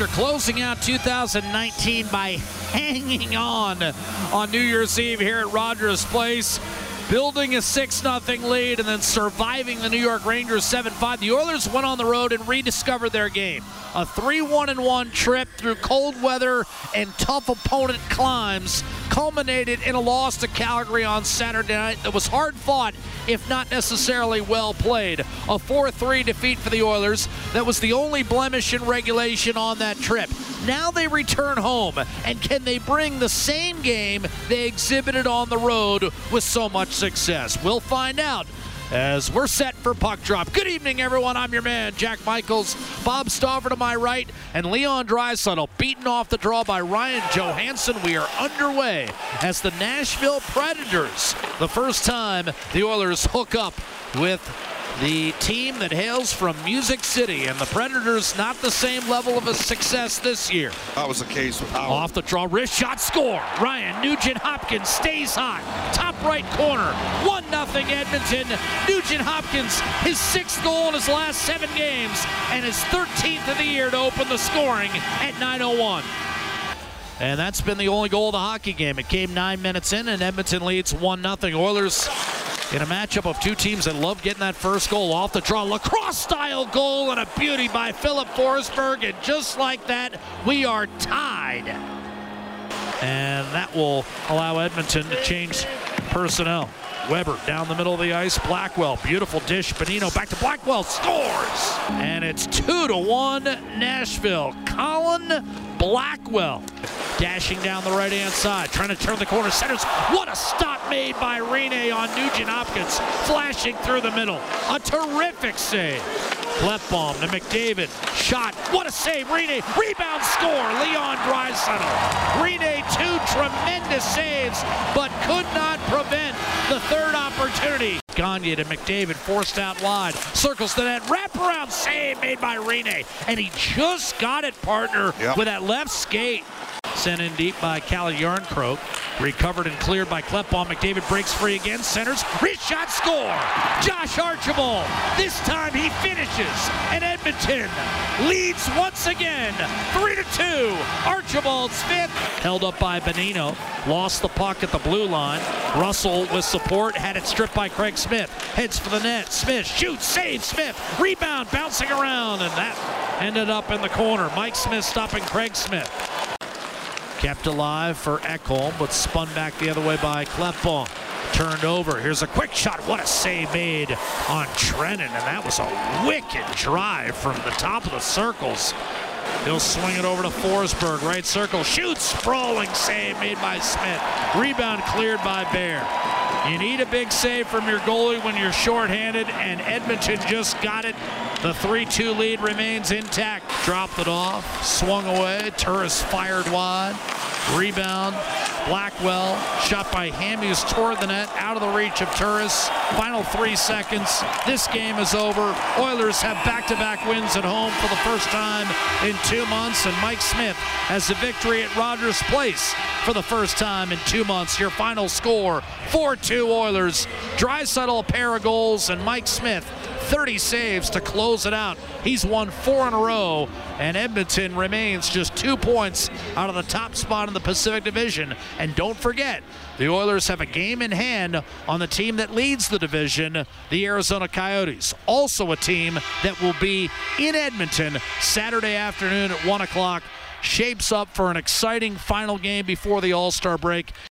after closing out 2019 by hanging on on New Year's Eve here at Rogers Place, building a 6 0 lead and then surviving the New York Rangers 7 5. The Oilers went on the road and rediscovered their game. A 3 1 1 trip through cold weather and tough opponent climbs culminated in a loss to Calgary on Saturday night that was hard fought, if not necessarily well played. A 4 3 defeat for the Oilers that was the only blemish in regulation on that trip. Now they return home, and can they bring the same game they exhibited on the road with so much success? We'll find out as we're set for puck drop. Good evening, everyone. I'm your man, Jack Michaels. Bob Stauffer to my right, and Leon Draisaitl beaten off the draw by Ryan Johansen. We are underway as the Nashville Predators, the first time the Oilers hook up with the team that hails from Music City, and the Predators not the same level of a success this year. That was the case with Howard. Off the draw, wrist shot, score. Ryan Nugent Hopkins stays hot. Top right corner. 1 0 Edmonton. Nugent Hopkins, his sixth goal in his last seven games, and his 13th of the year to open the scoring at 9.01. And that's been the only goal of the hockey game. It came nine minutes in, and Edmonton leads 1 0. Oilers in a matchup of two teams that love getting that first goal off the draw. Lacrosse style goal and a beauty by Filip Forsberg. And just like that, we are tied. And that will allow Edmonton to change personnel. Weber down the middle of the ice. Blackwell, beautiful dish. Bonino back to Blackwell, scores! And it's two to one Nashville. Colin Blackwell dashing down the right hand side, trying to turn the corner. Centers. What a stop made by Rinne on Nugent Hopkins, flashing through the middle. A terrific save. Klefbom to McDavid. Shot. What a save. Rinne. Rebound score. Leon Draisaitl. Rinne two tremendous saves, but could not prevent the third opportunity. Gagner to McDavid, forced out wide, circles the net, wraparound save made by Rinne, and he just got it, partner, Yep. with that left skate. Sent in deep by Calle Järnkrok. Recovered and cleared by Klefbom. McDavid breaks free again. Centers. Wrist shot score. Josh Archibald. This time he finishes. And Edmonton leads once again. 3 to 2. Archibald's fifth. Held up by Bonino. Lost the puck at the blue line. Russell with support. Had it stripped by Craig Smith. Heads for the net. Smith shoots. Saves Smith. Rebound bouncing around. And that ended up in the corner. Mike Smith stopping Craig Smith. Kept alive for Ekholm, but spun back the other way by Klefbom. Turned over. Here's a quick shot. What a save made on Trenin, and that was a wicked drive from the top of the circles. He'll swing it over to Forsberg, right circle, shoots, sprawling save made by Smith. Rebound cleared by Bear. You need a big save from your goalie when you're shorthanded, and Edmonton just got it. The 3-2 lead remains intact. Dropped it off, swung away. Turris fired wide. Rebound. Blackwell shot by Hamhuis toward the net, out of the reach of Turris. Final three seconds. This game is over. Oilers have back-to-back wins at home for the first time in two months, and Mike Smith has the victory at Rogers Place for the first time in two months. Your final score: 4-2 Oilers. Draisaitl a pair of goals, and Mike Smith 30 saves to close it out. He's won four in a row, and Edmonton remains just two points out of the top spot in the Pacific Division. And don't forget, the Oilers have a game in hand on the team that leads the division, the Arizona Coyotes. Also a team that will be in Edmonton Saturday afternoon at 1 o'clock. Shapes up for an exciting final game before the All Star break.